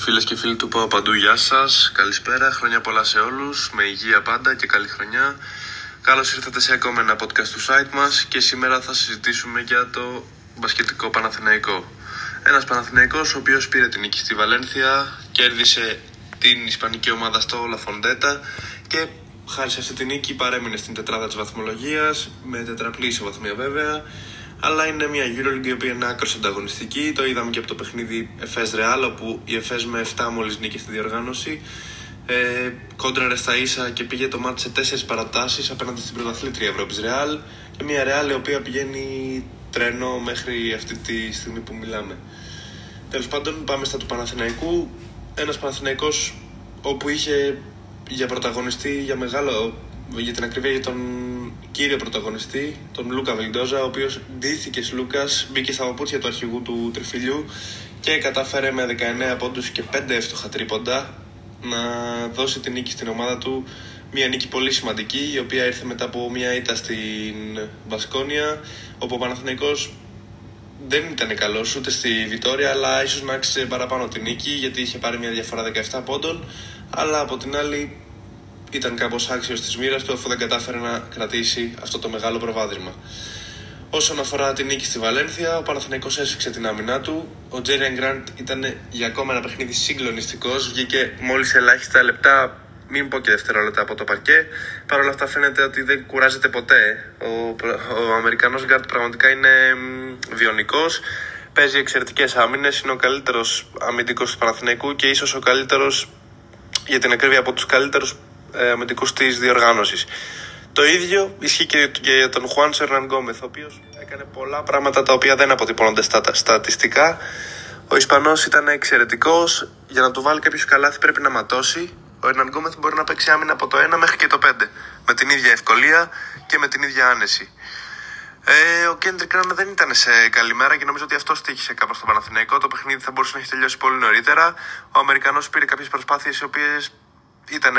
Φίλες και φίλοι του ΠΟΑ παντού, γεια σας. Καλησπέρα, χρόνια πολλά σε όλους, με υγεία πάντα και καλή χρονιά. Καλώς ήρθατε σε ακόμα ένα podcast του site μας και σήμερα θα συζητήσουμε για το μπασκετικό Παναθηναϊκό. Ένας Παναθηναϊκός ο οποίος πήρε την νίκη στη Βαλένθια, κέρδισε την ισπανική ομάδα στο Λαφοντέτα και χάρη σε αυτή την νίκη παρέμεινε στην τετράδα της βαθμολογίας, με τετραπλή ισοβαθμία βέβαια, αλλά είναι μια EuroLeague η οποία είναι άκρως ανταγωνιστική. Το είδαμε και από το παιχνίδι Εφές Real, όπου η Εφές με 7 μόλις νίκη στη διοργάνωση ε, κόντραρε στα ίσα και πήγε το μάτι σε 4 παρατάσεις απέναντι στην πρωταθλήτρια Ευρώπης Real και μια Real η οποία πηγαίνει τρένο μέχρι αυτή τη στιγμή που μιλάμε. Τέλος πάντων, πάμε στα του Παναθηναϊκού. Ένας Παναθηναϊκός όπου είχε για πρωταγωνιστή, για μεγάλο, για την ακρίβεια για τον κύριο πρωταγωνιστή, τον Λούκα Βιλντόζα, ο οποίος ντύθηκες Λούκας, μπήκε στα παπούτσια του αρχηγού του τριφυλιού και κατάφερε με 19 πόντους και 5 εύστοχα τρίποντα να δώσει την νίκη στην ομάδα του. Μια νίκη πολύ σημαντική, η οποία ήρθε μετά από μια ήττα στην Βασκόνια, όπου ο Παναθηναϊκός δεν ήταν καλός ούτε στη Βιτόρια, αλλά ίσως να άξιζε παραπάνω την νίκη γιατί είχε πάρει μια διαφορά 17 πόντων. Αλλά από την άλλη ήταν κάπως άξιος της μοίρας του αφού δεν κατάφερε να κρατήσει αυτό το μεγάλο προβάδισμα. Όσον αφορά την νίκη στη Βαλένθια, ο Παναθηναϊκός έσφιξε την άμυνά του. Ο Τζέριαν Γκραντ ήταν για ακόμα ένα παιχνίδι συγκλονιστικός. Βγήκε μόλις ελάχιστα λεπτά, μην πω και δευτερόλεπτα από το παρκέ. Παρ' όλα αυτά φαίνεται ότι δεν κουράζεται ποτέ. Ο, ο Αμερικανός Γκραντ πραγματικά είναι βιονικός. Παίζει εξαιρετικές άμυνες. Είναι ο καλύτερος αμυντικός του Παναθηναϊκού και ίσως ο καλύτερος για την ακρίβεια από τους καλύτερους ε, αμυντικούς της διοργάνωσης. Το ίδιο ισχύει και για τον Χουάν Σερναν Γκόμεθ, ο οποίος έκανε πολλά πράγματα τα οποία δεν αποτυπώνονται στα στατιστικά. Ο Ισπανός ήταν εξαιρετικός. Για να του βάλει κάποιος καλάθι πρέπει να ματώσει. Ο Ερναν Γκόμεθ μπορεί να παίξει άμυνα από το 1 μέχρι και το 5. Με την ίδια ευκολία και με την ίδια άνεση. Ε, ο Κέντρικ Ραν δεν ήταν σε καλή μέρα και νομίζω ότι αυτό τύχησε κάπως στο Παναθηναϊκό. Το παιχνίδι θα μπορούσε να έχει τελειώσει πολύ νωρίτερα. Ο Αμερικανός πήρε κάποιες προσπάθειες οι οποίες ήταν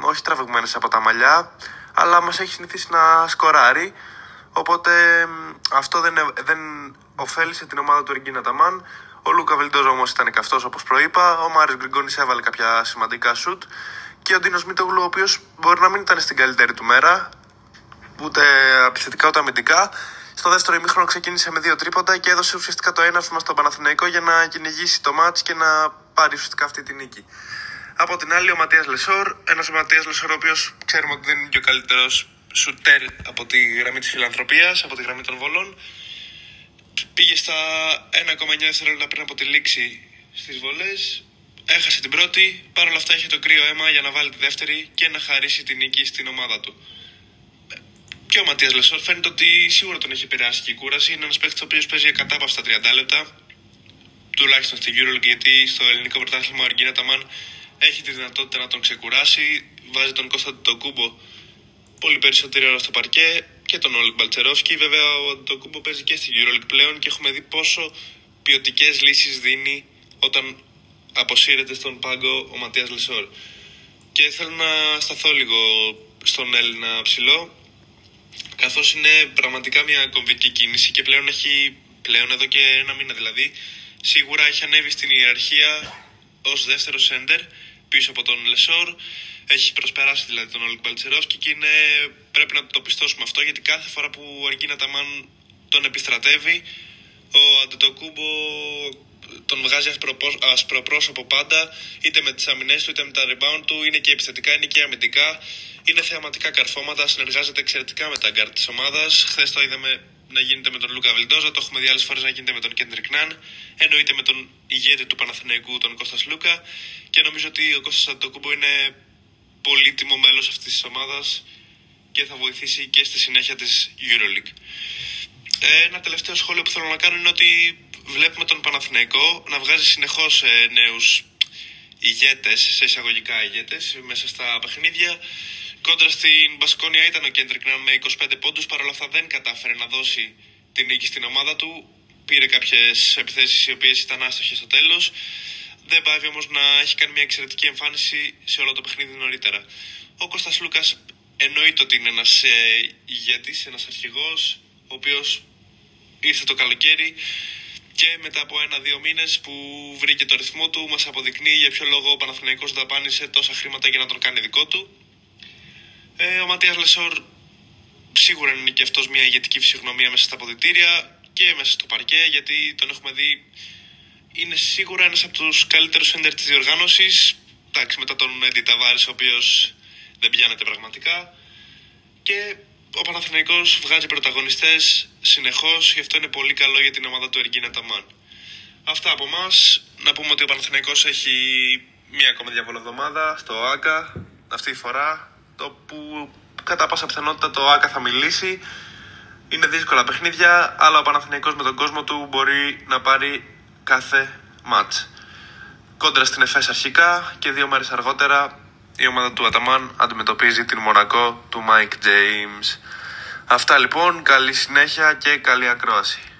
όχι τραβηγμένες από τα μαλλιά, αλλά μας έχει συνηθίσει να σκοράρει. Οπότε αυτό δεν, δεν ωφέλησε την ομάδα του Ριγκίνα Ταμάν. Ο Λούκα Βελντόζο όμως ήταν καυτός όπως προείπα. Ο Μάρις Γκριγκόνης έβαλε κάποια σημαντικά σουτ. Και ο Ντίνος Μίτογλου, ο οποίος μπορεί να μην ήταν στην καλύτερη του μέρα, ούτε επιθετικά ούτε αμυντικά. Στο δεύτερο ημίχρονο ξεκίνησε με δύο τρίποντα και έδωσε ουσιαστικά το έναυσμα στον Παναθηναϊκό για να κυνηγήσει το μάτς και να πάρει ουσιαστικά αυτή τη νίκη. Από την άλλη, ο Ματίας Λεσόρ, ένας Ματίας Λεσόρ, ο οποίος ξέρουμε ότι δεν είναι και ο καλύτερος σουτέρ από τη γραμμή της φιλανθρωπίας, από τη γραμμή των βολών. Πήγε στα 1,9 δευτερόλεπτα πριν από τη λήξη στις βολές. Έχασε την πρώτη, παρ' όλα αυτά είχε το κρύο αίμα για να βάλει τη δεύτερη και να χαρίσει την νίκη στην ομάδα του. Και ο Ματίας Λεσόρ φαίνεται ότι σίγουρα τον έχει επηρεάσει και η κούραση. Είναι ένας παίκτης ο οποίος παίζει ακατάπαυστα 30 λεπτά, τουλάχιστον στην Euroleague, γιατί στο ελληνικό πρωτάθλημα ο Εργκίν Αταμάν έχει τη δυνατότητα να τον ξεκουράσει. Βάζει τον Κώστα Αντετοκούνμπο πολύ περισσότερη ώρα στο παρκέ και τον Όλεκ Μπαλτσερόφσκι. Βέβαια, ο Αντετοκούνμπο παίζει και στην Euroleague πλέον και έχουμε δει πόσο ποιοτικές λύσεις δίνει όταν αποσύρεται στον πάγκο ο Ματίας Λεσόρ. Και θέλω να σταθώ λίγο στον Έλληνα ψηλό, καθώς είναι πραγματικά μια κομβική κίνηση και πλέον έχει, πλέον εδώ και ένα μήνα δηλαδή, σίγουρα έχει ανέβει στην ιεραρχία ως δεύτερος σέντερ πίσω από τον Λεσόρ. Έχει προσπεράσει δηλαδή τον Όλεκ Μπαλτσερόφσκι και είναι, πρέπει να το πιστώσουμε αυτό γιατί κάθε φορά που ο Εργκίν Αταμάν τον επιστρατεύει, ο Αντετοκούνμπο τον βγάζει ασπροπρόσωπο πάντα, είτε με τις άμυνές του είτε με τα ριμπάουντ του. Είναι και επιθετικά, είναι και αμυντικά. Είναι θεαματικά καρφώματα, συνεργάζεται εξαιρετικά με τα γκαρντ της ομάδας. Χθες το είδαμε να γίνεται με τον Λούκα Βιλντόζα, το έχουμε δει άλλες φορές να γίνεται με τον Κέντρικ Νάν, εννοείται με τον ηγέτη του Παναθηναϊκού, τον Κώστας Λούκα. Και νομίζω ότι ο Κώστας Αντοκούμπο είναι πολύτιμο μέλος αυτής της ομάδας και θα βοηθήσει και στη συνέχεια της Euroleague. Ε, ένα τελευταίο σχόλιο που θέλω να κάνω είναι ότι βλέπουμε τον Παναθηναϊκό να βγάζει συνεχώς ε, νέους ηγέτες, σε εισαγωγικά ηγέτες, μέσα στα παιχνίδια. Κόντρα στην Μπασκόνια ήταν ο Κέντρικ με 25 πόντους. Παρ' όλα αυτά δεν κατάφερε να δώσει την νίκη στην ομάδα του. Πήρε κάποιες επιθέσεις οι οποίες ήταν άστοχες στο τέλος. Δεν πάει όμως να έχει κάνει μια εξαιρετική εμφάνιση σε όλο το παιχνίδι νωρίτερα. Ο Κώστας Λούκας εννοείται ότι είναι ένας ε, ηγέτης, ένας αρχηγός, ο οποίος ήρθε το καλοκαίρι και μετά από ένα-δύο μήνες που βρήκε το ρυθμό του, μας αποδεικνύει για ποιο λόγο ο Παναθηναϊκός δαπάνησε τόσα χρήματα για να τον κάνει δικό του. Ε, ο Ματίας Λεσόρ σίγουρα είναι και αυτός μια ηγετική φυσιογνωμία μέσα στα αποδητήρια και μέσα στο παρκέ, γιατί τον έχουμε δει. Είναι σίγουρα ένας από τους καλύτερους έντερ της διοργάνωσης. Εντάξει, μετά τον Έντι Ταβάρης, ο οποίος δεν πιάνεται πραγματικά. Και ο Παναθηναϊκός βγάζει πρωταγωνιστές συνεχώς, γι' αυτό είναι πολύ καλό για την ομάδα του Εργίνα Ταμάν. Αυτά από εμά. Να πούμε ότι ο Παναθηναϊκός έχει μία ακόμα διαβολοβδομάδα στο ΆΚΑ αυτή τη φορά, το που κατά πάσα πιθανότητα το ΆΚΑ θα μιλήσει. Είναι δύσκολα παιχνίδια, αλλά ο Παναθηναϊκός με τον κόσμο του μπορεί να πάρει κάθε μάτς. Κόντρα στην ΕΦΕΣ αρχικά και δύο μέρες αργότερα η ομάδα του Αταμάν αντιμετωπίζει την Μονακό του Mike James. Αυτά λοιπόν, καλή συνέχεια και καλή ακρόαση.